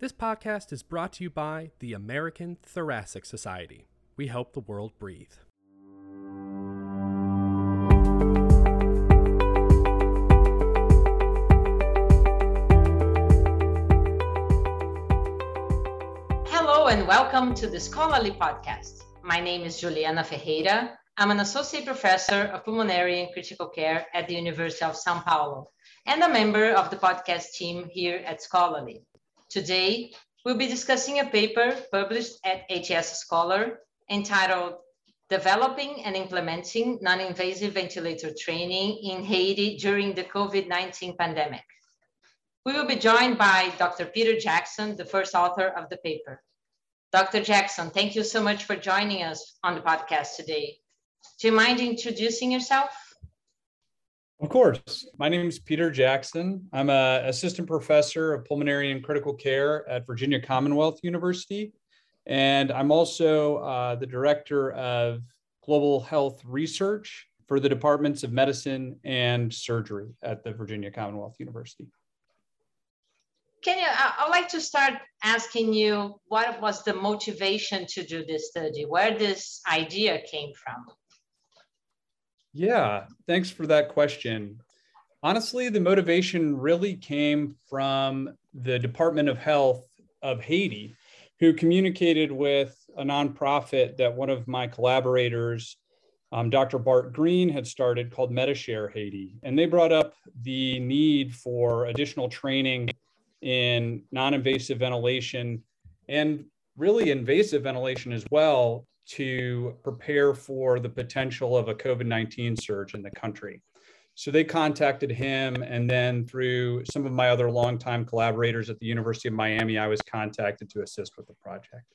This podcast is brought to you by the American Thoracic Society. We help the world breathe. Hello and welcome to the Scholarly Podcast. My name is Juliana Ferreira. I'm an associate professor of pulmonary and critical care at the University of Sao Paulo and a member of the podcast team here at Scholarly. Today, we'll be discussing a paper published at ATS Scholar entitled Developing and Implementing Non-Invasive Ventilator Training in Haiti During the COVID-19 Pandemic. We will be joined by Dr. Peter Jackson, the first author of the paper. Dr. Jackson, thank you so much for joining us on the podcast today. Do you mind introducing yourself? Of course. My name is Peter Jackson. I'm an assistant professor of pulmonary and critical care at Virginia Commonwealth University. And I'm also uh, the director of global health research for the departments of medicine and surgery at the Virginia Commonwealth University. Kenya, I'd like to start asking you what was the motivation to do this study, where this idea came from? Yeah, thanks for that question. Honestly, the motivation really came from the Department of Health of Haiti, who communicated with a nonprofit that one of my collaborators, um, Dr. Barth Green, had started called Medishare Haiti. And they brought up the need for additional training in non invasive ventilation and really invasive ventilation as well to prepare for the potential of a COVID 19 surge in the country. So they contacted him, and then through some of my other longtime collaborators at the University of Miami, I was contacted to assist with the project.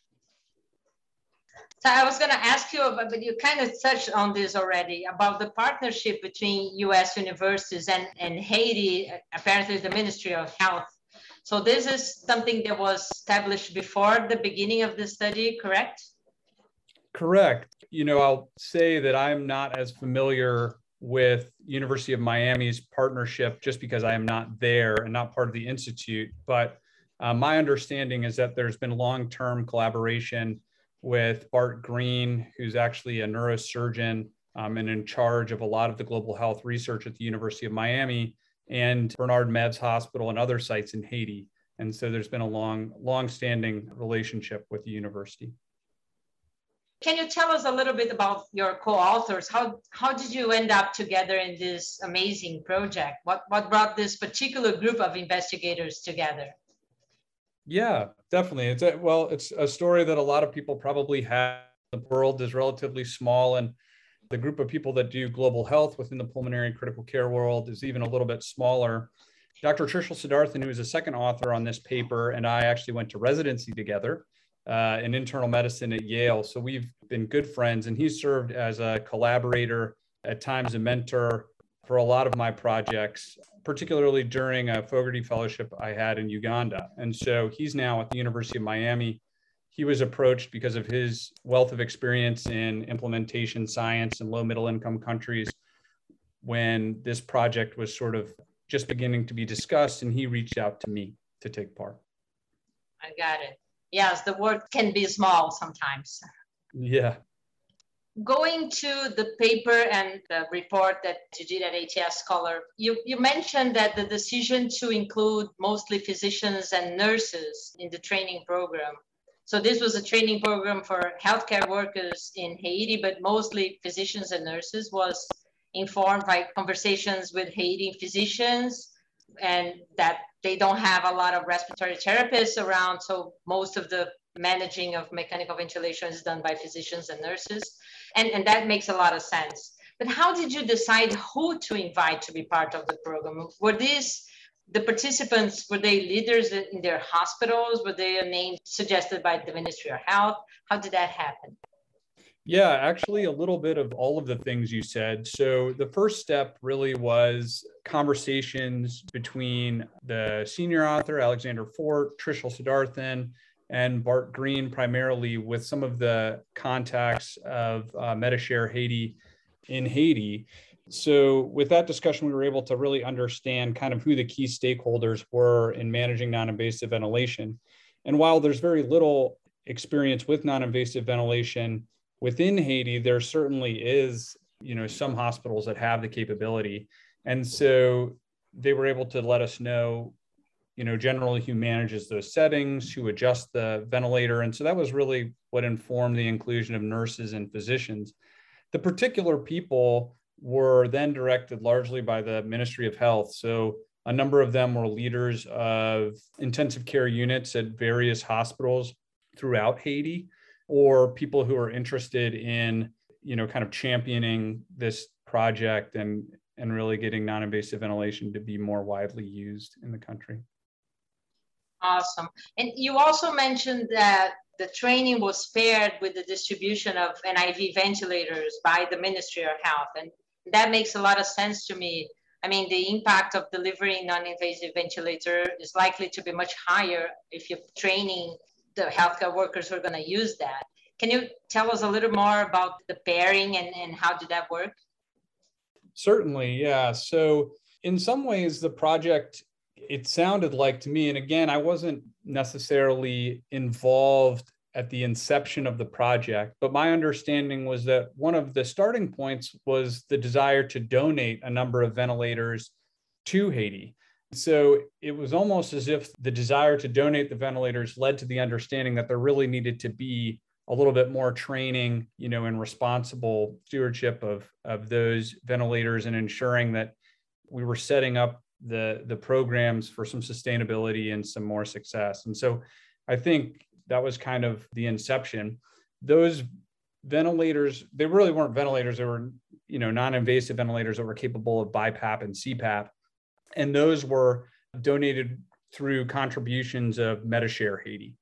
So I was going to ask you, about, but you kind of touched on this already about the partnership between U.S. universities and, and Haiti, apparently the Ministry of Health. So this is something that was established before the beginning of the study, correct? Correct. You know, I'll say that I'm not as familiar with University of Miami's partnership just because I am not there and not part of the institute. But uh, my understanding is that there's been long-term collaboration with Barth Green, who's actually a neurosurgeon um, and in charge of a lot of the global health research at the University of Miami, and Bernard Mevs Hospital and other sites in Haiti. And so there's been a long, long-standing relationship with the university. Can you tell us a little bit about your co-authors? How, how did you end up together in this amazing project? What, what brought this particular group of investigators together? Yeah, definitely. It's a, well, it's a story that a lot of people probably have. The world is relatively small, and the group of people that do global health within the pulmonary and critical care world is even a little bit smaller. Dr. Trishul Siddharthan, who is a second author on this paper, and I actually went to residency together uh, in internal medicine at Yale. So we've been good friends, and he served as a collaborator, at times a mentor for a lot of my projects, particularly during a Fogarty Fellowship I had in Uganda. And so he's now at the University of Miami. He was approached because of his wealth of experience in implementation science in low middle income countries when this project was sort of just beginning to be discussed, and he reached out to me to take part. I got it yes, the work can be small sometimes. Yeah. Going to the paper and the report that you did at ATS Scholar, you, you mentioned that the decision to include mostly physicians and nurses in the training program. So this was a training program for healthcare workers in Haiti, but mostly physicians and nurses was informed by conversations with Haitian physicians and that they don't have a lot of respiratory therapists around. So most of the managing of mechanical ventilation is done by physicians and nurses. And, and that makes a lot of sense. But how did you decide who to invite to be part of the program? Were these the participants, were they leaders in their hospitals? Were they names suggested by the Ministry of Health? How did that happen? Yeah, actually, a little bit of all of the things you said. So, the first step really was conversations between the senior author, Alexander Fort, Trishul Siddharthan, and Barth Green, primarily with some of the contacts of uh, Medishare Haiti in Haiti. So, with that discussion, we were able to really understand kind of who the key stakeholders were in managing non invasive ventilation. And while there's very little experience with non-invasive ventilation within Haiti, there certainly is, you know, some hospitals that have the capability. And so they were able to let us know, you know, generally who manages those settings, who adjusts the ventilator. And so that was really what informed the inclusion of nurses and physicians. The particular people were then directed largely by the Ministry of Health. So a number of them were leaders of intensive care units at various hospitals throughout Haiti, or people who are interested in, you know, kind of championing this project and and really getting non-invasive ventilation to be more widely used in the country. Awesome. And you also mentioned that the training was paired with the distribution of NIV ventilators by the Ministry of Health. And that makes a lot of sense to me I mean, the impact of delivering non-invasive ventilator is likely to be much higher if you're training the healthcare workers who are going to use that. Can you tell us a little more about the pairing and, and how did that work? Certainly, yeah. So in some ways, the project, it sounded like to me, and again, I wasn't necessarily involved at the inception of the project. But my understanding was that one of the starting points was the desire to donate a number of ventilators to Haiti. So it was almost as if the desire to donate the ventilators led to the understanding that there really needed to be a little bit more training, you know, and responsible stewardship of, of those ventilators and ensuring that we were setting up the, the programs for some sustainability and some more success. And so I think that was kind of the inception. Those ventilators, they really weren't ventilators, they were, you know, non-invasive ventilators that were capable of BiPAP and CPAP. And those were donated through contributions of Medishare Haiti.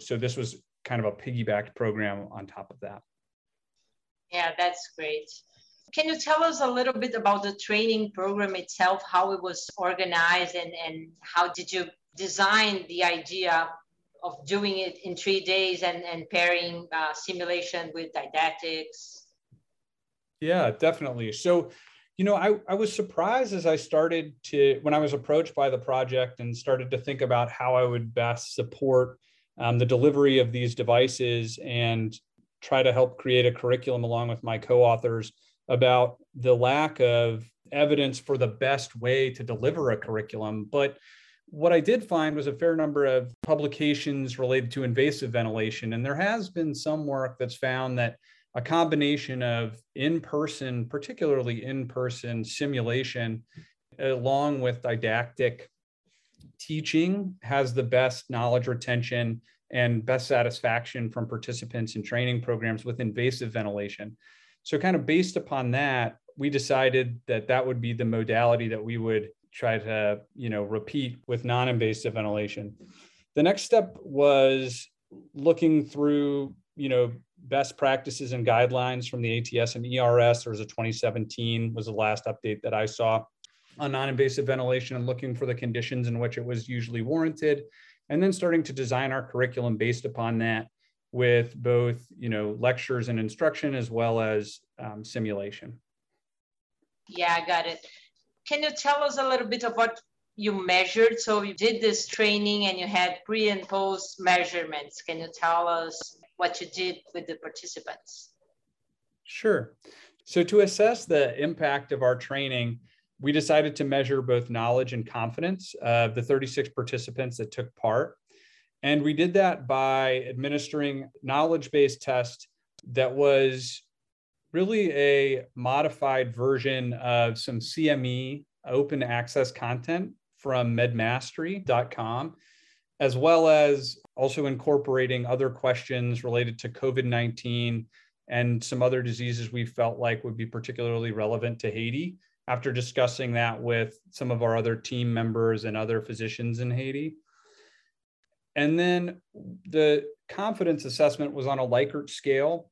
So this was kind of a piggybacked program on top of that. Yeah, that's great. Can you tell us a little bit about the training program itself, how it was organized, and, and how did you design the idea of doing it in three days and, and pairing uh, simulation with didactics? Yeah, definitely. So, you know, I, I was surprised as I started to, when I was approached by the project and started to think about how I would best support um, the delivery of these devices and try to help create a curriculum along with my co authors about the lack of evidence for the best way to deliver a curriculum. But what I did find was a fair number of publications related to invasive ventilation. And there has been some work that's found that a combination of in person, particularly in person simulation, along with didactic teaching, has the best knowledge retention and best satisfaction from participants in training programs with invasive ventilation. So, kind of based upon that, we decided that that would be the modality that we would try to you know repeat with non-invasive ventilation the next step was looking through you know best practices and guidelines from the ats and ers there was a 2017 was the last update that i saw on non-invasive ventilation and looking for the conditions in which it was usually warranted and then starting to design our curriculum based upon that with both you know lectures and instruction as well as um, simulation yeah i got it can you tell us a little bit of what you measured? So you did this training and you had pre and post measurements. Can you tell us what you did with the participants? Sure. So to assess the impact of our training, we decided to measure both knowledge and confidence of the 36 participants that took part. And we did that by administering knowledge-based test that was really a modified version of some CME open access content from medmastery.com, as well as also incorporating other questions related to COVID 19 and some other diseases we felt like would be particularly relevant to Haiti after discussing that with some of our other team members and other physicians in Haiti. And then the confidence assessment was on a Likert scale.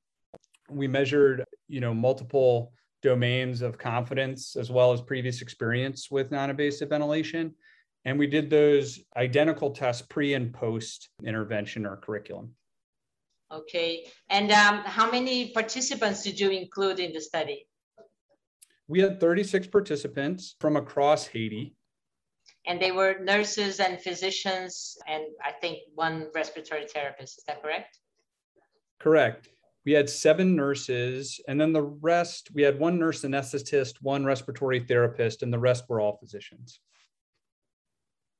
We measured you know multiple domains of confidence as well as previous experience with non-invasive ventilation and we did those identical tests pre and post intervention or curriculum okay and um, how many participants did you include in the study we had 36 participants from across haiti and they were nurses and physicians, and I think one respiratory therapist. Is that correct? Correct. We had seven nurses, and then the rest, we had one nurse anesthetist, one respiratory therapist, and the rest were all physicians.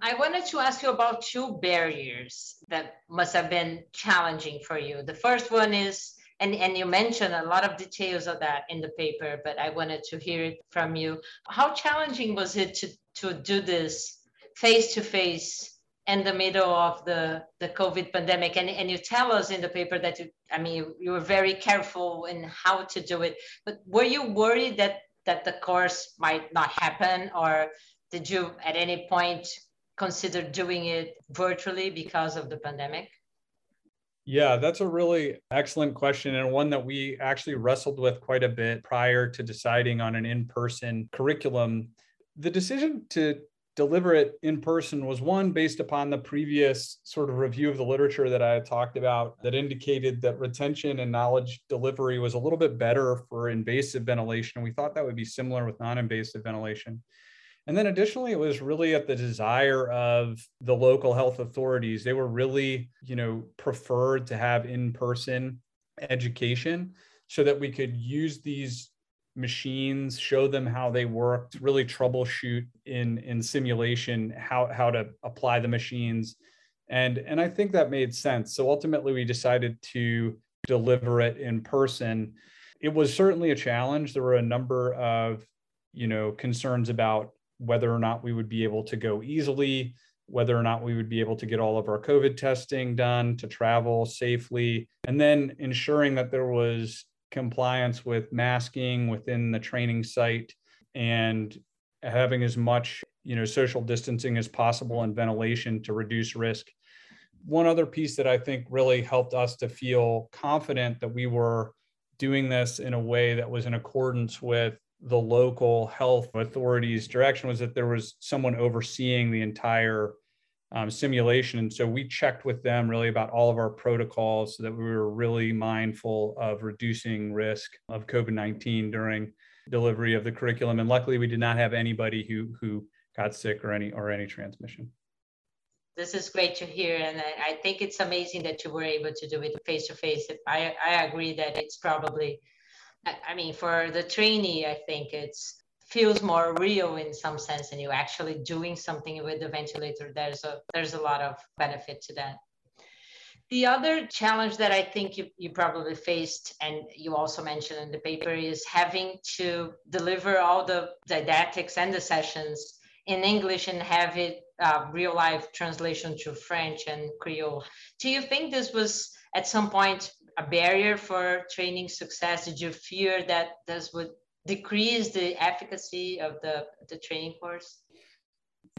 I wanted to ask you about two barriers that must have been challenging for you. The first one is, and, and you mentioned a lot of details of that in the paper, but I wanted to hear it from you. How challenging was it to, to do this face to face in the middle of the, the COVID pandemic? And, and you tell us in the paper that, you, I mean, you, you were very careful in how to do it, but were you worried that, that the course might not happen or did you at any point consider doing it virtually because of the pandemic? Yeah, that's a really excellent question and one that we actually wrestled with quite a bit prior to deciding on an in person curriculum. The decision to deliver it in person was one based upon the previous sort of review of the literature that I had talked about that indicated that retention and knowledge delivery was a little bit better for invasive ventilation. We thought that would be similar with non invasive ventilation. And then additionally, it was really at the desire of the local health authorities. They were really, you know, preferred to have in-person education so that we could use these machines, show them how they worked, really troubleshoot in in simulation how how to apply the machines. And and I think that made sense. So ultimately we decided to deliver it in person. It was certainly a challenge. There were a number of you know concerns about whether or not we would be able to go easily, whether or not we would be able to get all of our COVID testing done to travel safely, and then ensuring that there was compliance with masking within the training site and having as much you know social distancing as possible and ventilation to reduce risk. One other piece that i think really helped us to feel confident that we were doing this in a way that was in accordance with the local health authorities' direction was that there was someone overseeing the entire um, simulation. And so we checked with them really about all of our protocols so that we were really mindful of reducing risk of COVID 19 during delivery of the curriculum. And luckily, we did not have anybody who, who got sick or any, or any transmission. This is great to hear. And I think it's amazing that you were able to do it face to face. I, I agree that it's probably I mean, for the trainee, I think it's feels more real in some sense, and you're actually doing something with the ventilator. There's a there's a lot of benefit to that. The other challenge that I think you, you probably faced, and you also mentioned in the paper, is having to deliver all the didactics and the sessions in English and have it uh, real life translation to French and Creole. Do you think this was at some point a barrier for training success? Did you fear that this would decrease the efficacy of the, the training course?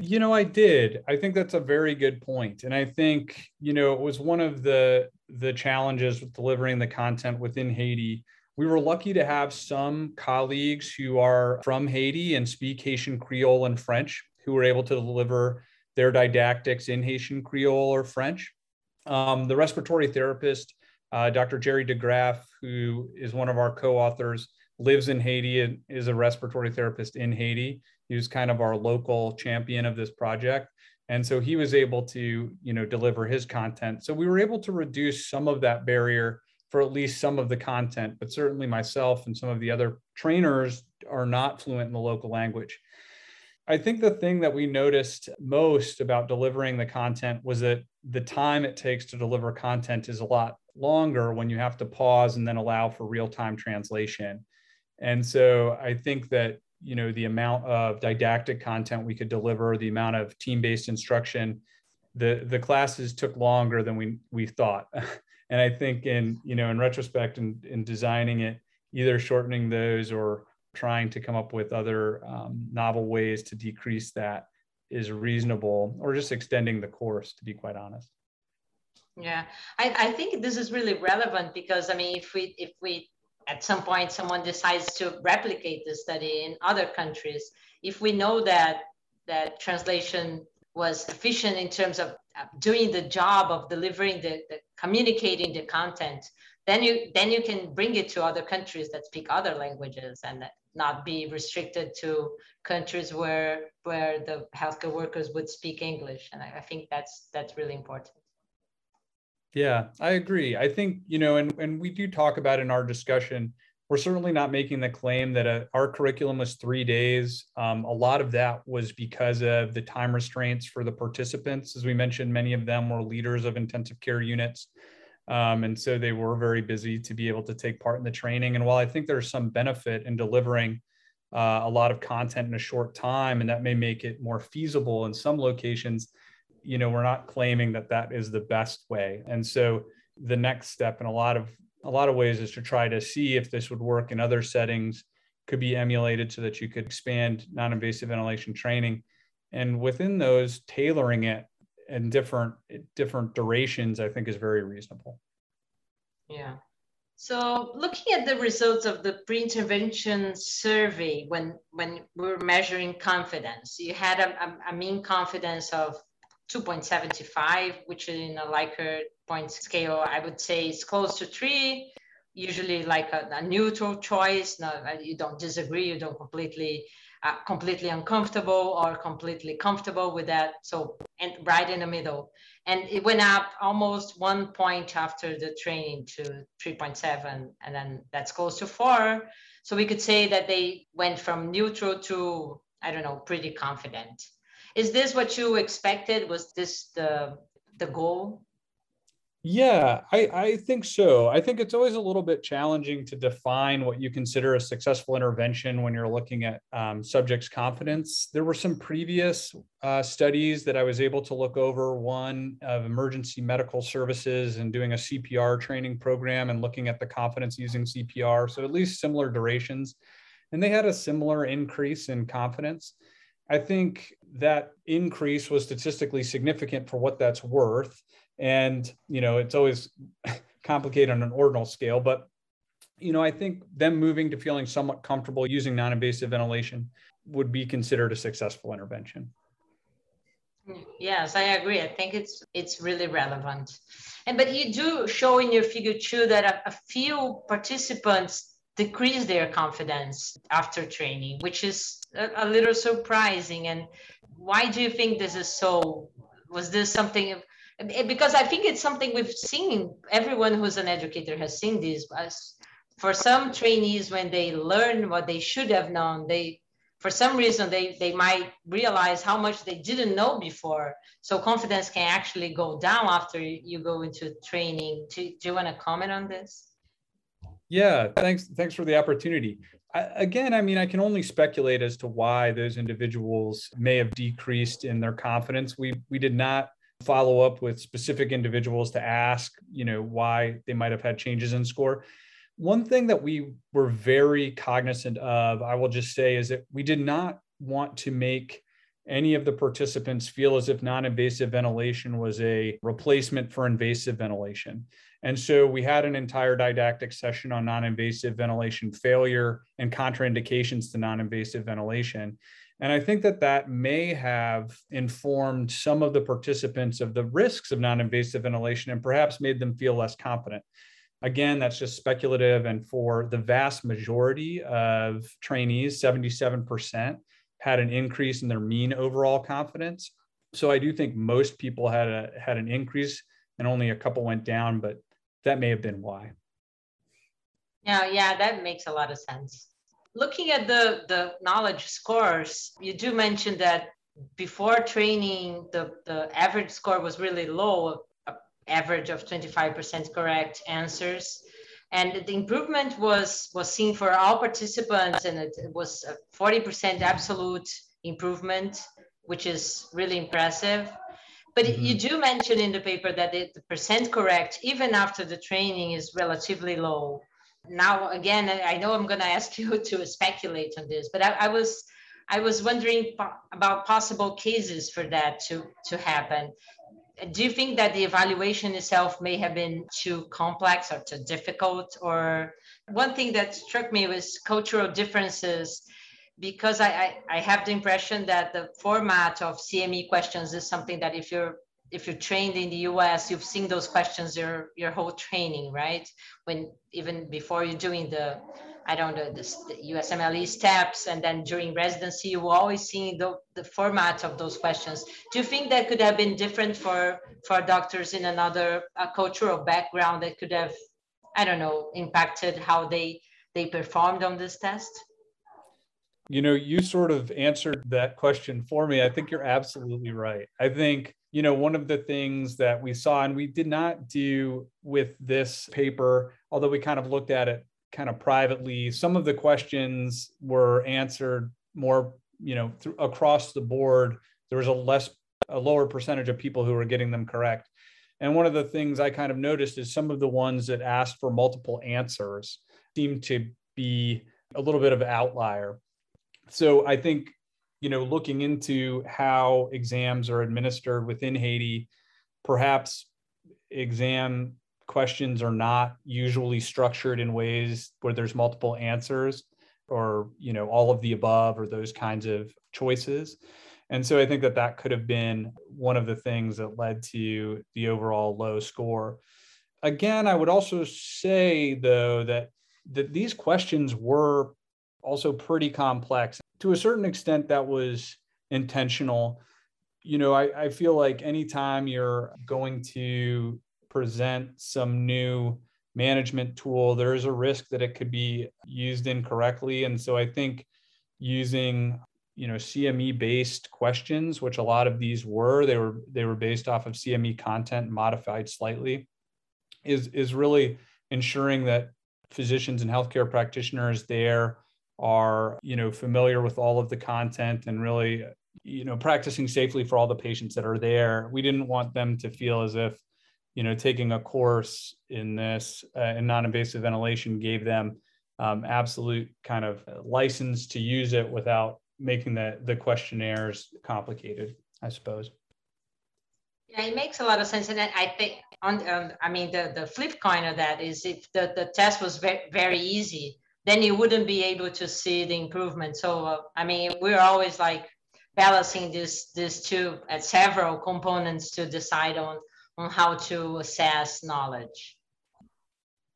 You know, I did. I think that's a very good point. And I think, you know, it was one of the the challenges with delivering the content within Haiti. We were lucky to have some colleagues who are from Haiti and speak Haitian Creole and French who were able to deliver their didactics in Haitian Creole or French. Um, the respiratory therapist uh, Dr. Jerry DeGraff, who is one of our co-authors, lives in Haiti and is a respiratory therapist in Haiti. He was kind of our local champion of this project. And so he was able to, you know, deliver his content. So we were able to reduce some of that barrier for at least some of the content, but certainly myself and some of the other trainers are not fluent in the local language. I think the thing that we noticed most about delivering the content was that the time it takes to deliver content is a lot longer when you have to pause and then allow for real-time translation. And so I think that you know the amount of didactic content we could deliver, the amount of team-based instruction, the the classes took longer than we we thought. and I think in you know in retrospect in, in designing it, either shortening those or trying to come up with other um, novel ways to decrease that is reasonable, or just extending the course, to be quite honest. Yeah, I, I think this is really relevant because I mean, if we if we at some point someone decides to replicate the study in other countries, if we know that that translation was efficient in terms of doing the job of delivering the, the communicating the content, then you then you can bring it to other countries that speak other languages and not be restricted to countries where where the healthcare workers would speak English. And I, I think that's that's really important. Yeah, I agree. I think, you know, and, and we do talk about in our discussion, we're certainly not making the claim that a, uh, our curriculum was three days. Um, a lot of that was because of the time restraints for the participants. As we mentioned, many of them were leaders of intensive care units. Um, and so they were very busy to be able to take part in the training. And while I think there's some benefit in delivering uh, a lot of content in a short time, and that may make it more feasible in some locations, you know, we're not claiming that that is the best way. And so the next step in a lot of a lot of ways is to try to see if this would work in other settings, could be emulated so that you could expand non-invasive ventilation training. And within those, tailoring it and different different durations i think is very reasonable yeah so looking at the results of the pre-intervention survey when when we are measuring confidence you had a, a, a mean confidence of 2.75 which in a likert point scale i would say is close to three usually like a, a neutral choice no you don't disagree you don't completely uh, completely uncomfortable or completely comfortable with that. So, and right in the middle. And it went up almost one point after the training to 3.7, and then that's close to four. So we could say that they went from neutral to, I don't know, pretty confident. Is this what you expected? Was this the the goal? Yeah, I, I think so. I think it's always a little bit challenging to define what you consider a successful intervention when you're looking at um, subjects' confidence. There were some previous uh, studies that I was able to look over one of emergency medical services and doing a CPR training program and looking at the confidence using CPR. So, at least similar durations. And they had a similar increase in confidence. I think that increase was statistically significant for what that's worth. And you know it's always complicated on an ordinal scale but you know i think them moving to feeling somewhat comfortable using non-invasive ventilation would be considered a successful intervention. Yes i agree. I think it's it's really relevant. And but you do show in your figure two that a, a few participants decrease their confidence after training which is a, a little surprising and why do you think this is so was this something because I think it's something we've seen. Everyone who's an educator has seen this. For some trainees, when they learn what they should have known, they, for some reason, they they might realize how much they didn't know before. So confidence can actually go down after you go into training. Do, do you want to comment on this? Yeah, thanks. Thanks for the opportunity. I, again, I mean, I can only speculate as to why those individuals may have decreased in their confidence. We we did not follow up with specific individuals to ask, you know, why they might have had changes in score. One thing that we were very cognizant of, I will just say, is that we did not want to make any of the participants feel as if non invasive ventilation was a replacement for invasive ventilation. And so we had an entire didactic session on non invasive ventilation failure and contraindications to non invasive ventilation. And I think that that may have informed some of the participants of the risks of non invasive ventilation and perhaps made them feel less confident. Again, that's just speculative. And for the vast majority of trainees, 77% had an increase in their mean overall confidence. So I do think most people had a had an increase and only a couple went down, but that may have been why. Yeah, yeah, that makes a lot of sense looking at the, the knowledge scores, you do mention that before training, the, the average score was really low, average of 25% correct answers. And the improvement was, was seen for all participants, and it, it was a 40% absolute improvement, which is really impressive. But mm-hmm. you do mention in the paper that the percent correct, even after the training, is relatively low. Now again i know i'm going to ask you to speculate on this but I, I, was i was wondering po- about possible cases for that to to happen. Do you think that the evaluation itself may have been too complex or too difficult? Or one thing that struck me was cultural differences because I, I, I have the impression that the format of cme questions is something that if you're if you're trained in the US, you've seen those questions your your whole training, right? When even before you're doing the I don't know, the, the USMLE steps, and then during residency, you were always seeing the, the format of those questions. Do you think that could have been different for, for doctors in another cultural background that could have, I don't know, impacted how they, they performed on this test? You know, you sort of answered that question for me. I think you're absolutely right. I think, you know, one of the things that we saw, and we did not do with this paper, although we kind of looked at it kind of privately. Some of the questions were answered more, you know, th- across the board. There was a less, a lower percentage of people who were getting them correct. And one of the things I kind of noticed is some of the ones that asked for multiple answers seemed to be a little bit of outlier. So I think, you know, looking into how exams are administered within Haiti, perhaps exam questions are not usually structured in ways where there's multiple answers or you know all of the above or those kinds of choices. And so i think that that could have been one of the things that led to the overall low score. Again i would also say though that that these questions were also pretty complex to a certain extent that was intentional you know I, I feel like anytime you're going to present some new management tool, there is a risk that it could be used incorrectly. And so I think using you know CME based questions, which a lot of these were, they were they were based off of CME content modified slightly, is is really ensuring that physicians and healthcare practitioners there are you know familiar with all of the content and really you know practicing safely for all the patients that are there. We didn't want them to feel as if you know, taking a course in this uh, in non-invasive ventilation gave them um, absolute kind of license to use it without making the the questionnaires complicated. I suppose. Yeah, it makes a lot of sense, and I think on um, I mean the the flip coin of that is if the the test was very very easy, then you wouldn't be able to see the improvement. So uh, I mean, we're always like balancing this this two at several components to decide on on how to assess knowledge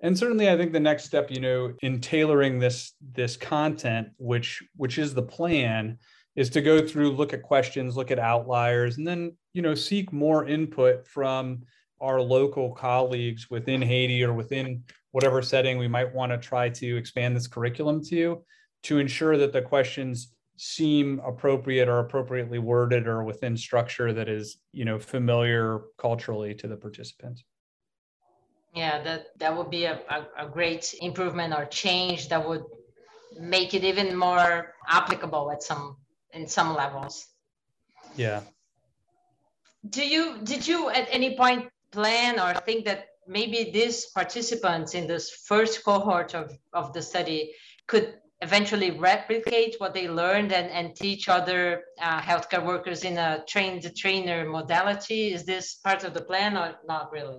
and certainly i think the next step you know in tailoring this this content which which is the plan is to go through look at questions look at outliers and then you know seek more input from our local colleagues within haiti or within whatever setting we might want to try to expand this curriculum to to ensure that the questions seem appropriate or appropriately worded or within structure that is you know familiar culturally to the participants. Yeah that that would be a, a, a, great improvement or change that would make it even more applicable at some in some levels. Yeah. Do you did you at any point plan or think that maybe these participants in this first cohort of, of the study could eventually replicate what they learned and, and teach other uh, healthcare workers in a trained trainer modality. Is this part of the plan or not really?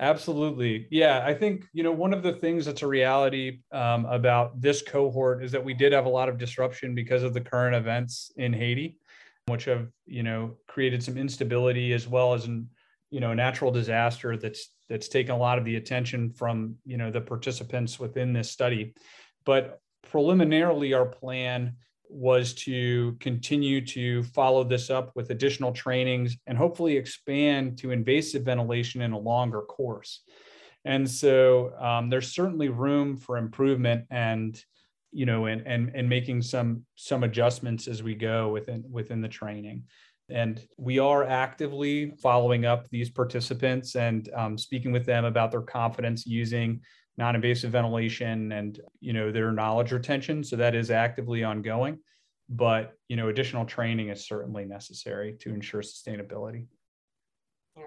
Absolutely. Yeah i think you know one of the things that's a reality um, about this cohort is that we did have a lot of disruption because of the current events in haiti which have you know created some instability as well as an you know a natural disaster that's that's taken a lot of the attention from you know the participants within this study but preliminarily, our plan was to continue to follow this up with additional trainings and hopefully expand to invasive ventilation in a longer course. And so um, there's certainly room for improvement and you know and and and making some some adjustments as we go within within the training and we are actively following up these participants and um, speaking with them about their confidence using non-invasive ventilation and you know their knowledge retention. So that is actively ongoing but you know additional training is certainly necessary to ensure sustainability. Yeah.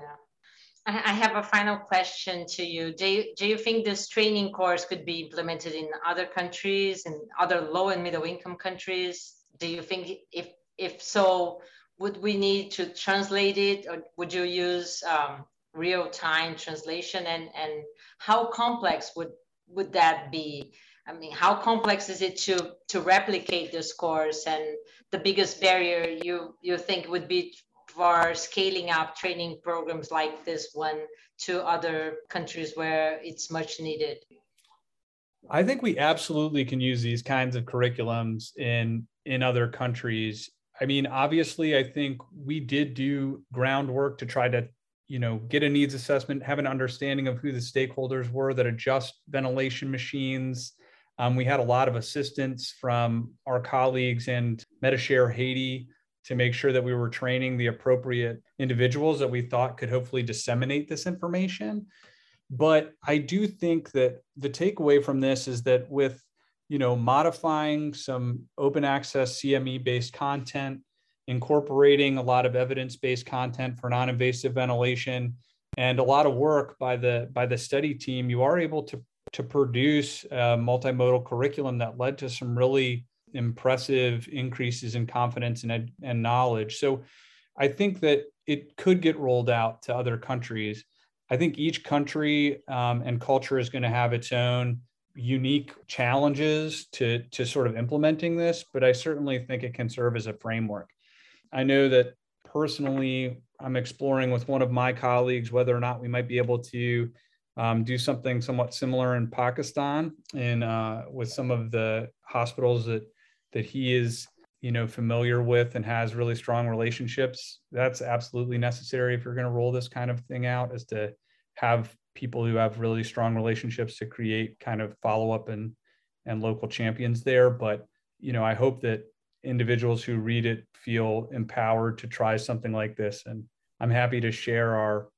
I have a final question to you. Do you, do you think this training course could be implemented in other countries and other low and middle income countries? Do you think if if so would we need to translate it? Or would you use um, real-time translation? And and how complex would would that be? I mean how complex is it to to replicate this course? And the biggest barrier you you think would be for scaling up training programs like this one to other countries where it's much needed? I think we absolutely can use these kinds of curriculums in in other countries. I mean, obviously, I think we did do groundwork to try to, you know, get a needs assessment, have an understanding of who the stakeholders were that adjust ventilation machines. Um, we had a lot of assistance from our colleagues and Medishare Haiti to make sure that we were training the appropriate individuals that we thought could hopefully disseminate this information. But I do think that the takeaway from this is that with you know modifying some open access CME based content, incorporating a lot of evidence based content for non invasive ventilation, and a lot of work by the by the study team, you are able to to produce a multimodal curriculum that led to some really impressive increases in confidence and, and knowledge. So I think that it could get rolled out to other countries. I think each country um, and culture is going to have its own unique challenges to, to sort of implementing this, but I certainly think it can serve as a framework. I know that personally, I'm exploring with one of my colleagues whether or not we might be able to um, do something somewhat similar in Pakistan and uh, with some of the hospitals that that he is you know familiar with and has really strong relationships that's absolutely necessary if you're going to roll this kind of thing out is to have people who have really strong relationships to create kind of follow up and and local champions there but you know i hope that individuals who read it feel empowered to try something like this and i'm happy to share our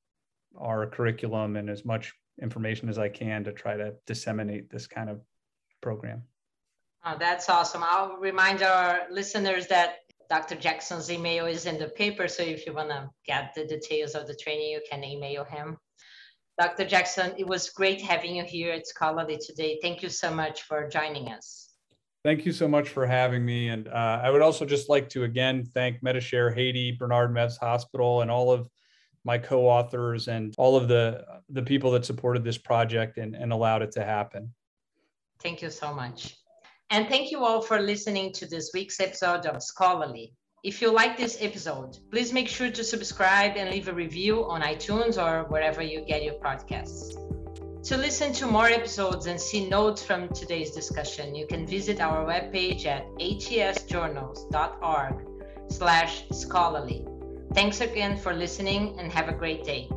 our curriculum and as much information as i can to try to disseminate this kind of program Oh, that's awesome. I'll remind our listeners that Dr. Jackson's email is in the paper. So if you want to get the details of the training, you can email him. Dr. Jackson, it was great having you here at Scholarly today. Thank you so much for joining us. Thank you so much for having me. And uh, I would also just like to again thank Medishare Haiti, Bernard Mevs Hospital, and all of my co-authors and all of the the people that supported this project and, and allowed it to happen. Thank you so much. And thank you all for listening to this week's episode of Scholarly. If you like this episode, please make sure to subscribe and leave a review on iTunes or wherever you get your podcasts. To listen to more episodes and see notes from today's discussion, you can visit our webpage at atsjournals.org slash scholarly. Thanks again for listening and have a great day.